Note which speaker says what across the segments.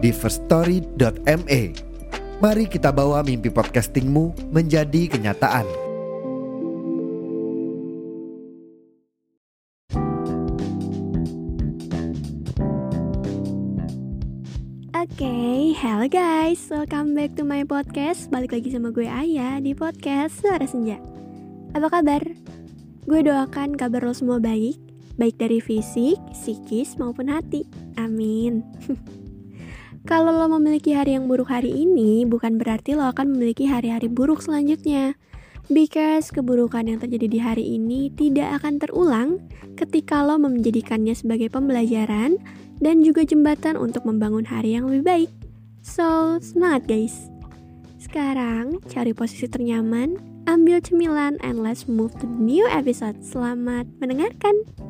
Speaker 1: di firststory.me. Mari kita bawa mimpi podcastingmu menjadi kenyataan.
Speaker 2: Oke, okay, hello guys, welcome back to my podcast Balik lagi sama gue Ayah di podcast Suara Senja Apa kabar? Gue doakan kabar lo semua baik Baik dari fisik, psikis, maupun hati Amin Kalau lo memiliki hari yang buruk hari ini Bukan berarti lo akan memiliki hari-hari buruk selanjutnya Because keburukan yang terjadi di hari ini tidak akan terulang ketika lo menjadikannya sebagai pembelajaran dan juga jembatan untuk membangun hari yang lebih baik. So, semangat guys! Sekarang, cari posisi ternyaman, ambil cemilan, and let's move to the new episode. Selamat mendengarkan!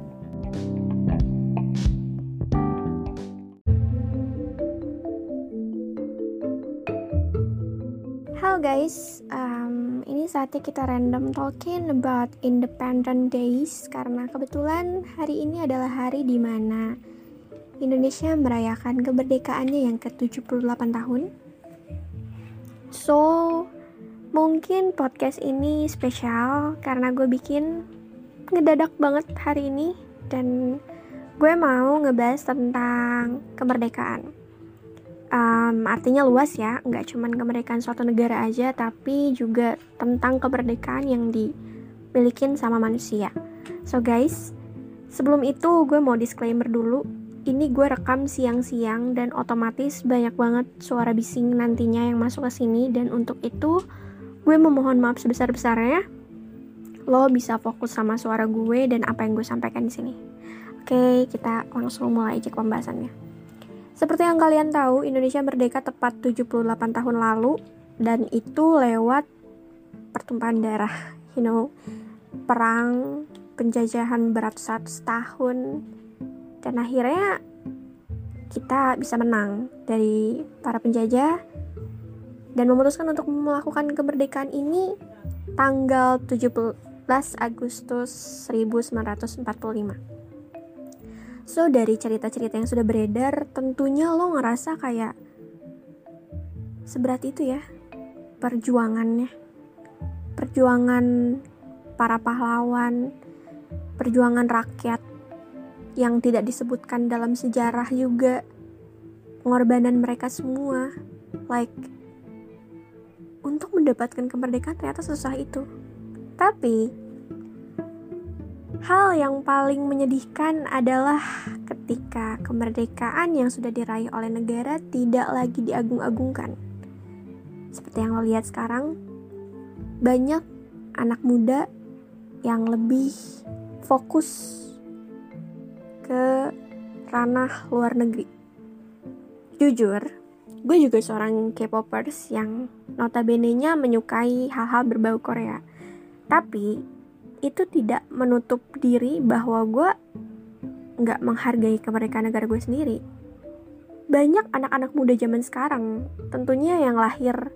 Speaker 2: Guys, um, ini saatnya kita random talking about Independent Days karena kebetulan hari ini adalah hari di mana Indonesia merayakan kemerdekaannya yang ke-78 tahun. So, mungkin podcast ini spesial karena gue bikin ngedadak banget hari ini dan gue mau ngebahas tentang kemerdekaan. Um, artinya luas ya, nggak cuma kemerdekaan suatu negara aja, tapi juga tentang kemerdekaan yang dimiliki sama manusia. So guys, sebelum itu gue mau disclaimer dulu ini gue rekam siang-siang dan otomatis banyak banget suara bising nantinya yang masuk ke sini dan untuk itu gue memohon maaf sebesar-besarnya. Lo bisa fokus sama suara gue dan apa yang gue sampaikan di sini. Oke, kita langsung mulai cek pembahasannya. Seperti yang kalian tahu, Indonesia merdeka tepat 78 tahun lalu dan itu lewat pertumpahan darah, you know, perang penjajahan beratus-ratus tahun dan akhirnya kita bisa menang dari para penjajah dan memutuskan untuk melakukan kemerdekaan ini tanggal 17 Agustus 1945. So dari cerita-cerita yang sudah beredar, tentunya lo ngerasa kayak seberat itu ya perjuangannya. Perjuangan para pahlawan, perjuangan rakyat yang tidak disebutkan dalam sejarah juga pengorbanan mereka semua like untuk mendapatkan kemerdekaan ternyata susah itu tapi hal yang paling menyedihkan adalah ketika kemerdekaan yang sudah diraih oleh negara tidak lagi diagung-agungkan seperti yang lo lihat sekarang banyak anak muda yang lebih fokus ke ranah luar negeri. Jujur, gue juga seorang K-popers yang notabene-nya menyukai hal-hal berbau Korea. Tapi, itu tidak menutup diri bahwa gue nggak menghargai kemerdekaan negara gue sendiri. Banyak anak-anak muda zaman sekarang, tentunya yang lahir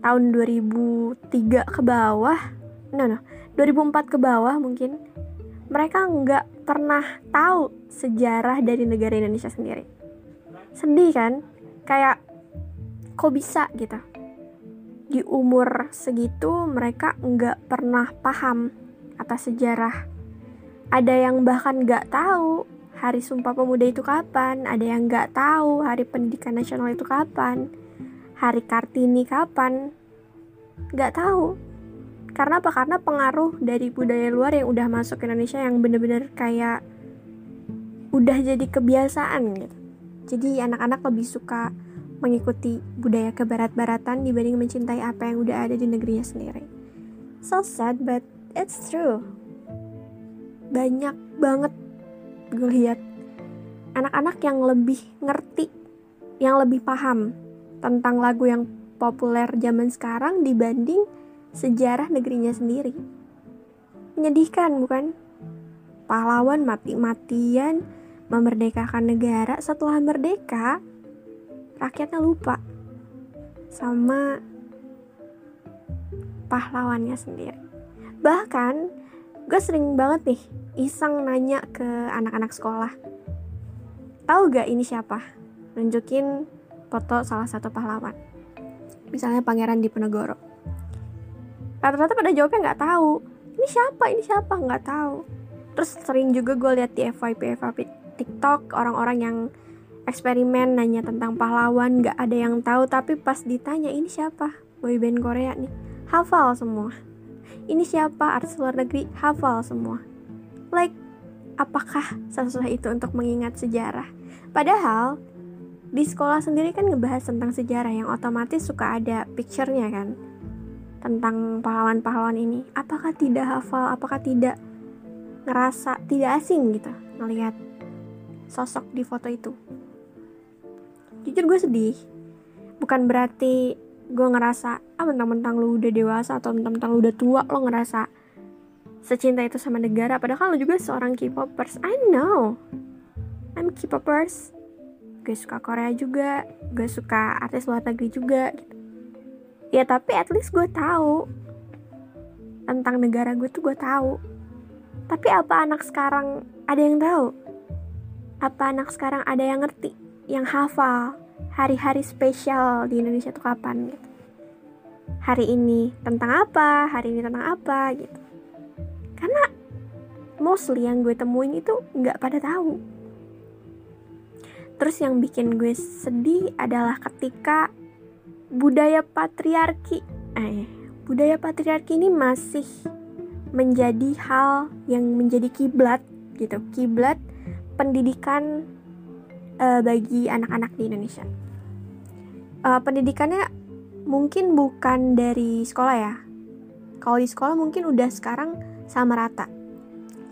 Speaker 2: tahun 2003 ke bawah, no no, 2004 ke bawah mungkin, mereka nggak pernah tahu sejarah dari negara Indonesia sendiri. Sedih kan? Kayak kok bisa gitu? Di umur segitu mereka nggak pernah paham atas sejarah. Ada yang bahkan nggak tahu hari Sumpah Pemuda itu kapan, ada yang nggak tahu hari Pendidikan Nasional itu kapan, hari Kartini kapan, nggak tahu. Karena apa? Karena pengaruh dari budaya luar yang udah masuk ke Indonesia yang bener-bener kayak udah jadi kebiasaan gitu. Jadi anak-anak lebih suka mengikuti budaya kebarat-baratan dibanding mencintai apa yang udah ada di negerinya sendiri. So sad but it's true banyak banget gue lihat anak-anak yang lebih ngerti yang lebih paham tentang lagu yang populer zaman sekarang dibanding sejarah negerinya sendiri. Menyedihkan, bukan? Pahlawan mati-matian memerdekakan negara setelah merdeka, rakyatnya lupa sama pahlawannya sendiri. Bahkan, gue sering banget nih iseng nanya ke anak-anak sekolah. Tahu gak ini siapa? Nunjukin foto salah satu pahlawan. Misalnya Pangeran Diponegoro. Rata-rata pada jawabnya nggak tahu. Ini siapa? Ini siapa? Nggak tahu. Terus sering juga gue lihat di FYP FYP TikTok orang-orang yang eksperimen nanya tentang pahlawan nggak ada yang tahu tapi pas ditanya ini siapa boyband Korea nih hafal semua ini siapa? Artis luar negeri. Hafal semua. Like apakah sesusah itu untuk mengingat sejarah? Padahal di sekolah sendiri kan ngebahas tentang sejarah yang otomatis suka ada picture-nya kan? Tentang pahlawan-pahlawan ini. Apakah tidak hafal? Apakah tidak ngerasa tidak asing gitu melihat sosok di foto itu? Jujur gue sedih. Bukan berarti gue ngerasa ah mentang-mentang lu udah dewasa atau mentang-mentang lu udah tua lo ngerasa secinta itu sama negara. Padahal lo juga seorang K-popers. I know. I'm K-popers. Gue suka Korea juga. Gue suka artis luar negeri juga gitu. Ya tapi at least gue tahu tentang negara gue tuh gue tahu. Tapi apa anak sekarang ada yang tahu? Apa anak sekarang ada yang ngerti? Yang hafal hari-hari spesial di Indonesia itu kapan gitu. Hari ini tentang apa hari ini tentang apa gitu. Karena mostly yang gue temuin itu nggak pada tahu. Terus yang bikin gue sedih adalah ketika budaya patriarki eh budaya patriarki ini masih menjadi hal yang menjadi kiblat gitu. Kiblat pendidikan uh, bagi anak-anak di Indonesia. Uh, pendidikannya mungkin bukan dari sekolah ya. Kalau di sekolah mungkin udah sekarang sama rata.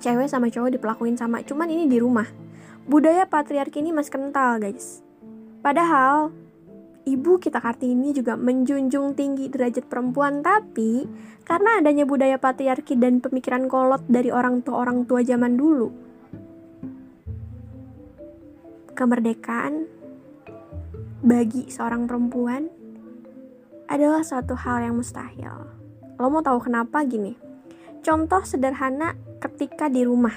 Speaker 2: Cewek sama cowok diperlakuin sama cuman ini di rumah. Budaya patriarki ini masih kental guys. Padahal ibu kita Kartini juga menjunjung tinggi derajat perempuan tapi karena adanya budaya patriarki dan pemikiran kolot dari orang tua orang tua zaman dulu kemerdekaan bagi seorang perempuan adalah suatu hal yang mustahil. Lo mau tahu kenapa gini? Contoh sederhana ketika di rumah.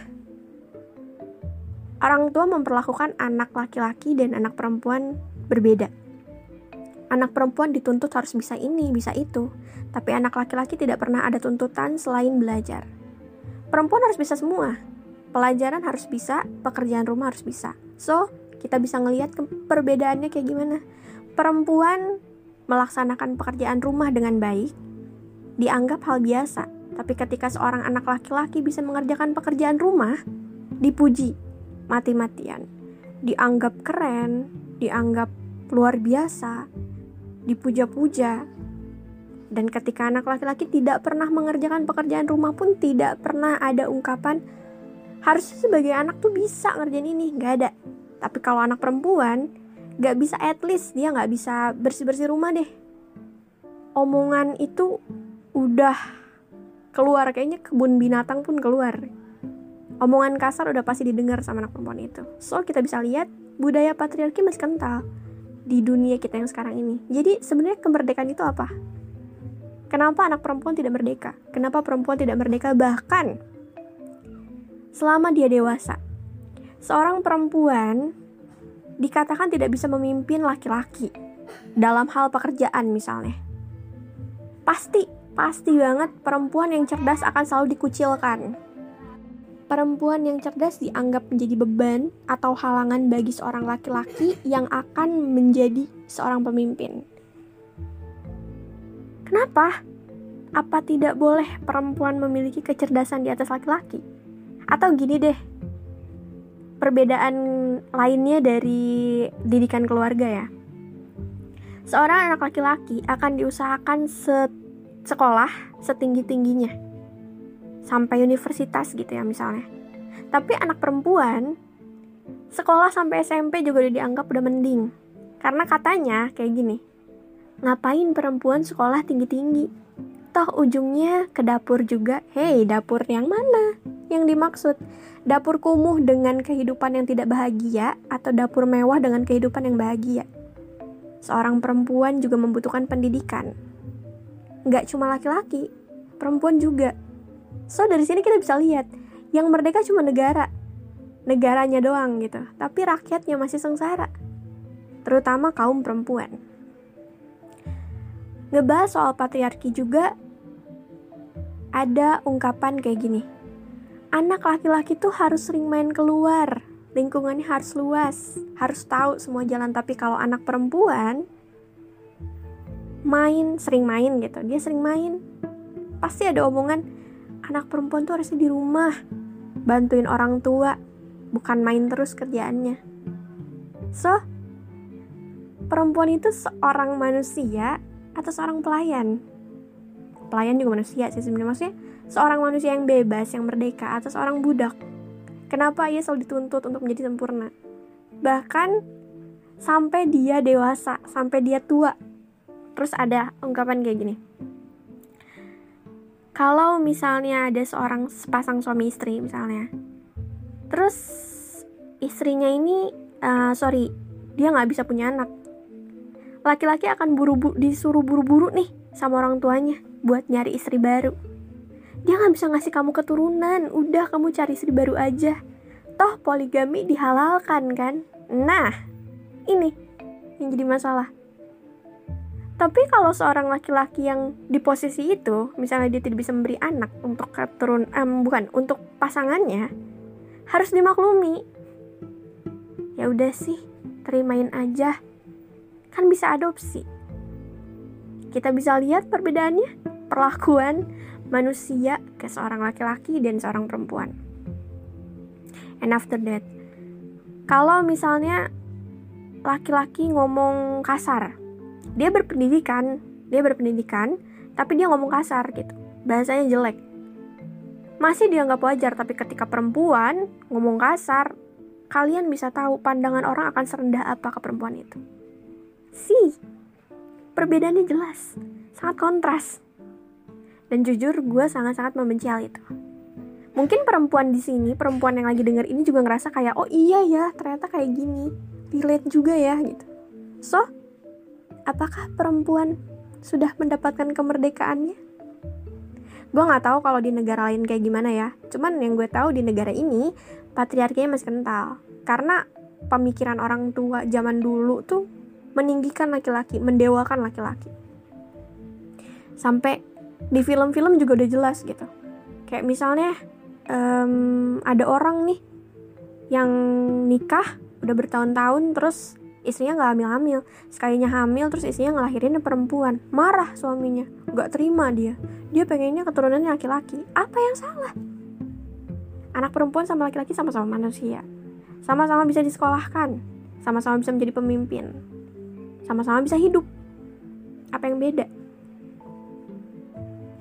Speaker 2: Orang tua memperlakukan anak laki-laki dan anak perempuan berbeda. Anak perempuan dituntut harus bisa ini, bisa itu. Tapi anak laki-laki tidak pernah ada tuntutan selain belajar. Perempuan harus bisa semua. Pelajaran harus bisa, pekerjaan rumah harus bisa. So, kita bisa ngelihat perbedaannya kayak gimana. Perempuan melaksanakan pekerjaan rumah dengan baik dianggap hal biasa. Tapi ketika seorang anak laki-laki bisa mengerjakan pekerjaan rumah, dipuji mati-matian, dianggap keren, dianggap luar biasa, dipuja-puja. Dan ketika anak laki-laki tidak pernah mengerjakan pekerjaan rumah pun tidak pernah ada ungkapan harusnya sebagai anak tuh bisa ngerjain ini, nggak ada. Tapi kalau anak perempuan gak bisa at least dia gak bisa bersih-bersih rumah deh. Omongan itu udah keluar kayaknya kebun binatang pun keluar. Omongan kasar udah pasti didengar sama anak perempuan itu. So kita bisa lihat budaya patriarki masih kental di dunia kita yang sekarang ini. Jadi sebenarnya kemerdekaan itu apa? Kenapa anak perempuan tidak merdeka? Kenapa perempuan tidak merdeka? Bahkan selama dia dewasa seorang perempuan dikatakan tidak bisa memimpin laki-laki dalam hal pekerjaan misalnya. Pasti, pasti banget perempuan yang cerdas akan selalu dikucilkan. Perempuan yang cerdas dianggap menjadi beban atau halangan bagi seorang laki-laki yang akan menjadi seorang pemimpin. Kenapa? Apa tidak boleh perempuan memiliki kecerdasan di atas laki-laki? Atau gini deh, perbedaan lainnya dari didikan keluarga ya. Seorang anak laki-laki akan diusahakan se sekolah setinggi-tingginya sampai universitas gitu ya misalnya. Tapi anak perempuan sekolah sampai SMP juga udah dianggap udah mending. Karena katanya kayak gini, ngapain perempuan sekolah tinggi-tinggi? Toh ujungnya ke dapur juga. Hei, dapur yang mana? Yang dimaksud, dapur kumuh dengan kehidupan yang tidak bahagia atau dapur mewah dengan kehidupan yang bahagia? Seorang perempuan juga membutuhkan pendidikan. Nggak cuma laki-laki, perempuan juga. So dari sini kita bisa lihat, yang merdeka cuma negara, negaranya doang gitu. Tapi rakyatnya masih sengsara. Terutama kaum perempuan. Ngebahas soal patriarki juga ada ungkapan kayak gini. Anak laki-laki tuh harus sering main keluar, lingkungannya harus luas, harus tahu semua jalan. Tapi kalau anak perempuan main, sering main gitu, dia sering main, pasti ada omongan anak perempuan tuh harusnya di rumah, bantuin orang tua, bukan main terus kerjaannya. So, perempuan itu seorang manusia atau seorang pelayan? pelayan juga manusia sih sebenarnya. Maksudnya seorang manusia yang bebas yang merdeka atau seorang budak. Kenapa ia selalu dituntut untuk menjadi sempurna? Bahkan sampai dia dewasa sampai dia tua. Terus ada ungkapan kayak gini. Kalau misalnya ada seorang sepasang suami istri misalnya terus istrinya ini uh, sorry dia nggak bisa punya anak laki-laki akan buru-buru disuruh buru-buru nih sama orang tuanya buat nyari istri baru. Dia nggak bisa ngasih kamu keturunan, udah kamu cari istri baru aja. Toh poligami dihalalkan kan? Nah, ini yang jadi masalah. Tapi kalau seorang laki-laki yang di posisi itu, misalnya dia tidak bisa memberi anak untuk keturun, um, bukan untuk pasangannya, harus dimaklumi. Ya udah sih, terimain aja. Kan bisa adopsi. Kita bisa lihat perbedaannya perlakuan manusia ke seorang laki-laki dan seorang perempuan. And after that, kalau misalnya laki-laki ngomong kasar, dia berpendidikan, dia berpendidikan, tapi dia ngomong kasar gitu, bahasanya jelek. Masih dianggap wajar, tapi ketika perempuan ngomong kasar, kalian bisa tahu pandangan orang akan serendah apa ke perempuan itu. Sih, perbedaannya jelas, sangat kontras. Dan jujur gue sangat-sangat membenci hal itu. Mungkin perempuan di sini, perempuan yang lagi denger ini juga ngerasa kayak, oh iya ya, ternyata kayak gini. Relate juga ya, gitu. So, apakah perempuan sudah mendapatkan kemerdekaannya? Gue nggak tahu kalau di negara lain kayak gimana ya. Cuman yang gue tahu di negara ini, patriarkinya masih kental. Karena pemikiran orang tua zaman dulu tuh meninggikan laki-laki, mendewakan laki-laki. Sampai di film-film juga udah jelas gitu. Kayak misalnya um, ada orang nih yang nikah udah bertahun-tahun terus istrinya nggak hamil-hamil. Sekalinya hamil terus istrinya ngelahirin perempuan. Marah suaminya nggak terima dia. Dia pengennya keturunannya laki-laki. Apa yang salah? Anak perempuan sama laki-laki sama-sama manusia. Sama-sama bisa disekolahkan. Sama-sama bisa menjadi pemimpin sama-sama bisa hidup apa yang beda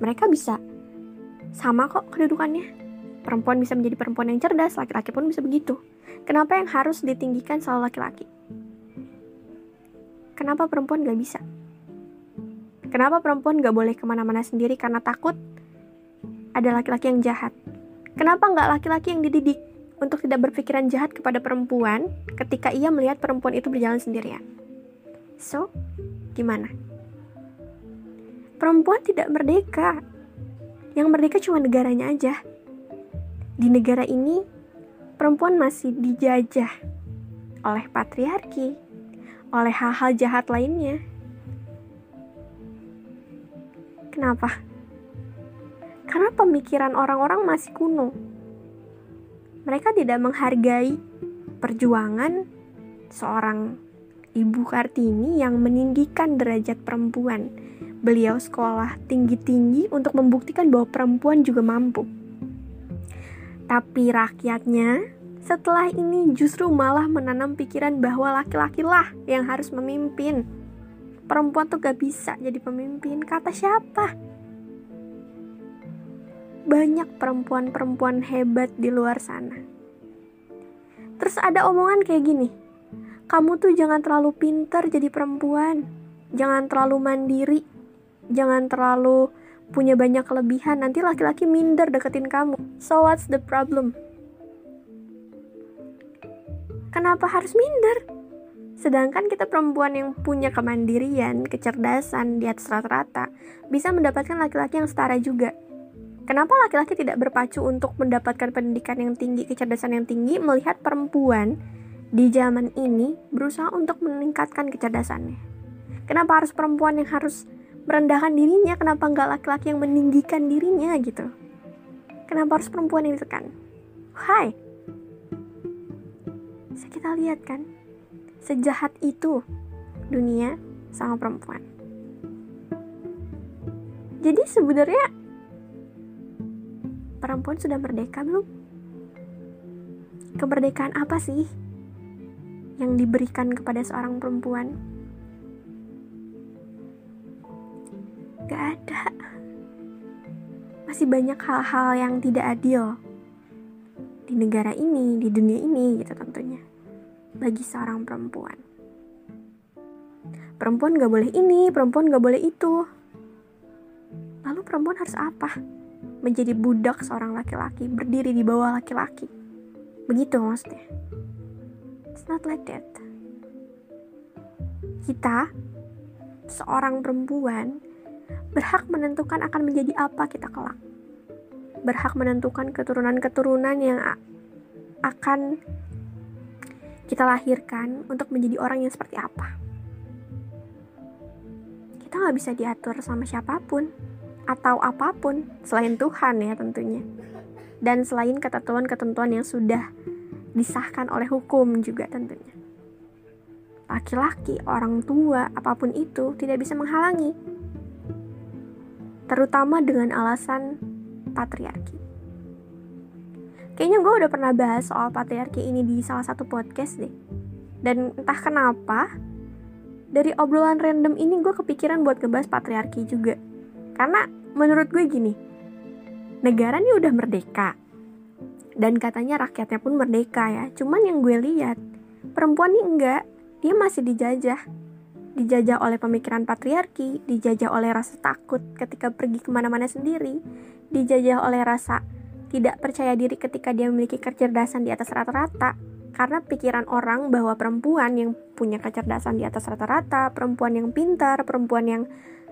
Speaker 2: mereka bisa sama kok kedudukannya. Perempuan bisa menjadi perempuan yang cerdas, laki-laki pun bisa begitu. Kenapa yang harus ditinggikan selalu laki-laki? Kenapa perempuan gak bisa? Kenapa perempuan gak boleh ke mana-mana sendiri karena takut ada laki-laki yang jahat? Kenapa nggak laki-laki yang dididik untuk tidak berpikiran jahat kepada perempuan ketika ia melihat perempuan itu berjalan sendirian? So, gimana? perempuan tidak merdeka. Yang merdeka cuma negaranya aja. Di negara ini, perempuan masih dijajah oleh patriarki, oleh hal-hal jahat lainnya. Kenapa? Karena pemikiran orang-orang masih kuno. Mereka tidak menghargai perjuangan seorang Ibu Kartini yang meninggikan derajat perempuan Beliau sekolah tinggi-tinggi untuk membuktikan bahwa perempuan juga mampu. Tapi rakyatnya setelah ini justru malah menanam pikiran bahwa laki-laki lah yang harus memimpin. Perempuan tuh gak bisa jadi pemimpin. Kata siapa? Banyak perempuan-perempuan hebat di luar sana. Terus ada omongan kayak gini. Kamu tuh jangan terlalu pinter jadi perempuan. Jangan terlalu mandiri. Jangan terlalu punya banyak kelebihan. Nanti laki-laki minder deketin kamu. So what's the problem? Kenapa harus minder? Sedangkan kita perempuan yang punya kemandirian, kecerdasan di atas rata-rata, bisa mendapatkan laki-laki yang setara juga. Kenapa laki-laki tidak berpacu untuk mendapatkan pendidikan yang tinggi, kecerdasan yang tinggi, melihat perempuan di zaman ini berusaha untuk meningkatkan kecerdasannya? Kenapa harus perempuan yang harus merendahkan dirinya? Kenapa nggak laki-laki yang meninggikan dirinya gitu? Kenapa harus perempuan yang ditekan? Hai, bisa kita lihat kan, sejahat itu dunia sama perempuan. Jadi sebenarnya perempuan sudah merdeka belum? Kemerdekaan apa sih yang diberikan kepada seorang perempuan? Gak ada. Masih banyak hal-hal yang tidak adil di negara ini, di dunia ini gitu tentunya bagi seorang perempuan. Perempuan gak boleh ini, perempuan gak boleh itu. Lalu perempuan harus apa? Menjadi budak seorang laki-laki, berdiri di bawah laki-laki. Begitu maksudnya. It's not like that. Kita, seorang perempuan, berhak menentukan akan menjadi apa kita kelak. Berhak menentukan keturunan-keturunan yang akan kita lahirkan untuk menjadi orang yang seperti apa. Kita nggak bisa diatur sama siapa pun atau apa pun selain Tuhan ya tentunya. Dan selain ketentuan-ketentuan yang sudah disahkan oleh hukum juga tentunya. Laki-laki, orang tua, apa pun itu tidak bisa menghalangi. Terutama dengan alasan patriarki. Kayaknya gue udah pernah bahas soal patriarki ini di salah satu podcast deh. Dan entah kenapa, dari obrolan random ini gue kepikiran buat ngebahas patriarki juga. Karena menurut gue gini, negara ini udah merdeka. Dan katanya rakyatnya pun merdeka ya. Cuman yang gue lihat, perempuan ini enggak, dia masih dijajah. Dijajah oleh pemikiran patriarki, dijajah oleh rasa takut ketika pergi ke mana-mana sendiri, dijajah oleh rasa tidak percaya diri ketika dia memiliki kecerdasan di atas rata-rata karena pikiran orang bahwa perempuan yang punya kecerdasan di atas rata-rata, perempuan yang pintar, perempuan yang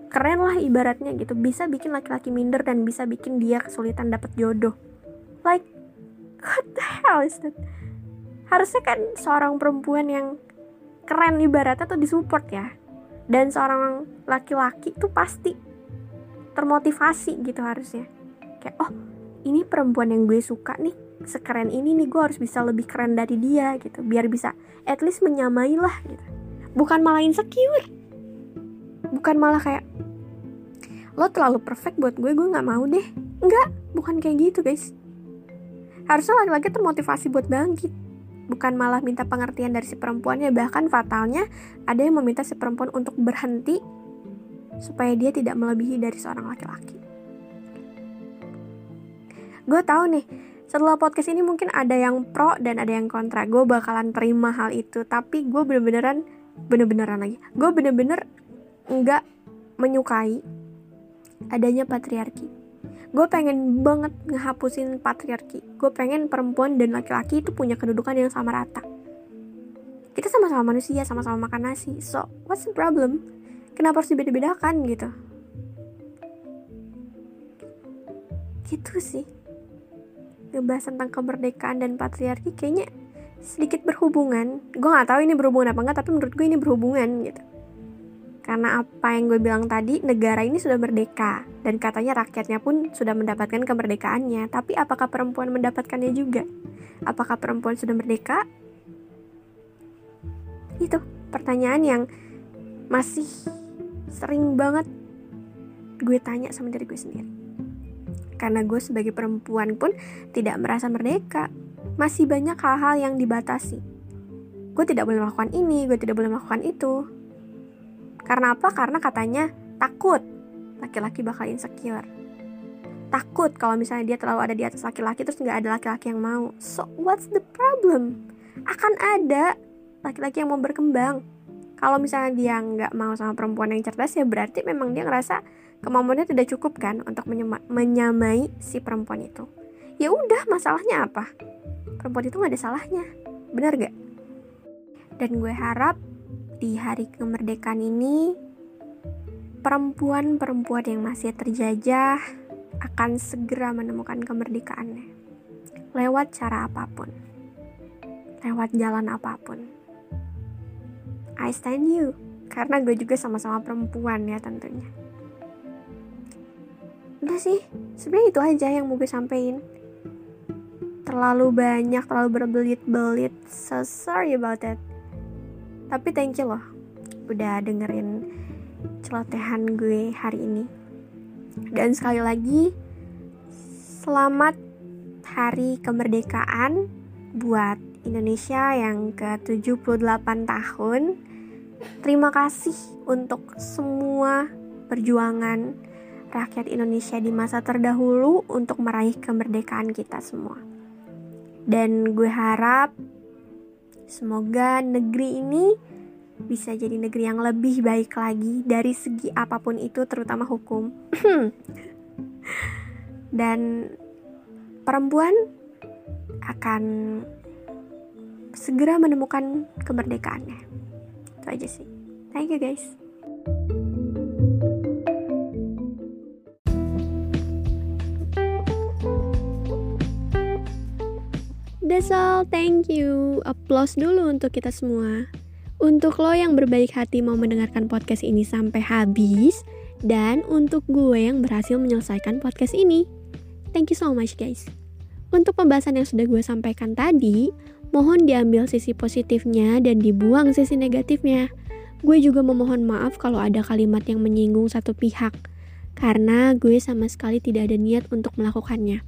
Speaker 2: keren lah ibaratnya gitu bisa bikin laki-laki minder dan bisa bikin dia kesulitan dapat jodoh. Like what the hell is that? Harusnya kan seorang perempuan yang keren ibaratnya tuh disupport ya. Dan seorang laki-laki tuh pasti termotivasi gitu harusnya. Kayak oh ini perempuan yang gue suka nih sekeren ini nih gue harus bisa lebih keren dari dia gitu biar bisa at least menyamai lah gitu bukan malah insecure bukan malah kayak lo terlalu perfect buat gue gue nggak mau deh enggak bukan kayak gitu guys harusnya laki-laki termotivasi buat bangkit bukan malah minta pengertian dari si perempuannya bahkan fatalnya ada yang meminta si perempuan untuk berhenti supaya dia tidak melebihi dari seorang laki-laki. Gue tahu nih setelah podcast ini mungkin ada yang pro dan ada yang kontra. Gue bakalan terima hal itu tapi gue bener-beneran bener-beneran lagi. Gue bener-bener nggak menyukai adanya patriarki gue pengen banget ngehapusin patriarki. Gue pengen perempuan dan laki-laki itu punya kedudukan yang sama rata. Kita sama-sama manusia sama-sama makan nasi. So what's the problem? Kenapa harus dibeda-bedakan gitu? Gitu sih. Ngebahas tentang kemerdekaan dan patriarki kayaknya sedikit berhubungan. Gue nggak tahu ini berhubungan apa enggak tapi menurut gue ini berhubungan gitu karena apa yang gue bilang tadi negara ini sudah merdeka dan katanya rakyatnya pun sudah mendapatkan kemerdekaannya tapi apakah perempuan mendapatkannya juga apakah perempuan sudah merdeka itu pertanyaan yang masih sering banget gue tanya sama diri gue sendiri karena gue sebagai perempuan pun tidak merasa merdeka. Masih banyak hal-hal yang dibatasi. Gue tidak boleh melakukan ini, gue tidak boleh melakukan itu. Karena apa? Karena katanya takut laki-laki bakal insecure. Takut kalau misalnya dia terlalu ada di atas laki-laki terus nggak ada laki-laki yang mau. So what's the problem? Akan ada laki-laki yang mau berkembang kalau misalnya dia nggak mau sama perempuan yang cerdas ya berarti memang dia ngerasa kemampuannya tidak cukup kan untuk menyamai si perempuan itu ya udah masalahnya apa perempuan itu nggak ada salahnya benar gak dan gue harap di hari kemerdekaan ini perempuan-perempuan yang masih terjajah akan segera menemukan kemerdekaannya lewat cara apa pun lewat jalan apa pun. I stand you, karena gue juga sama-sama perempuan ya tentunya. Udah sih, sebenarnya itu aja yang mau gue sampein. Terlalu banyak, terlalu berbelit-belit, so sorry about that. Tapi thank you loh, udah dengerin celotehan gue hari ini. Dan sekali lagi, selamat hari kemerdekaan buat Indonesia yang ke-78 tahun. Terima kasih untuk semua perjuangan rakyat Indonesia di masa terdahulu untuk meraih kemerdekaan kita semua. Dan gue harap semoga negeri ini bisa jadi negeri yang lebih baik lagi dari segi apa pun itu terutama hukum. Dan perempuan akan segera menemukan kemerdekaannya. Itu aja sih. Thank you guys. That's all, thank you. Applause dulu untuk kita semua. Untuk lo yang berbaik hati mau mendengarkan podcast ini sampai habis, dan untuk gue yang berhasil menyelesaikan podcast ini. Thank you so much guys. Untuk pembahasan yang sudah gue sampaikan tadi, Mohon diambil sisi positifnya dan dibuang sisi negatifnya. Gue juga memohon maaf kalau ada kalimat yang menyinggung satu pihak, karena gue sama sekali tidak ada niat untuk melakukannya.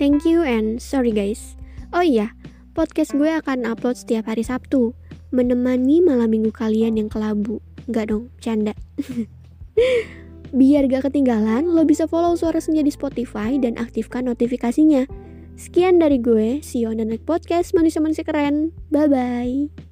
Speaker 2: Thank you and sorry guys. Oh iya, podcast gue akan upload setiap hari Sabtu, menemani malam minggu kalian yang kelabu. Enggak dong, canda. Biar gak ketinggalan, lo bisa follow Suara Senja di Spotify dan aktifkan notifikasinya Sekian dari gue, see you on the next podcast manusia-manusia keren. Bye-bye.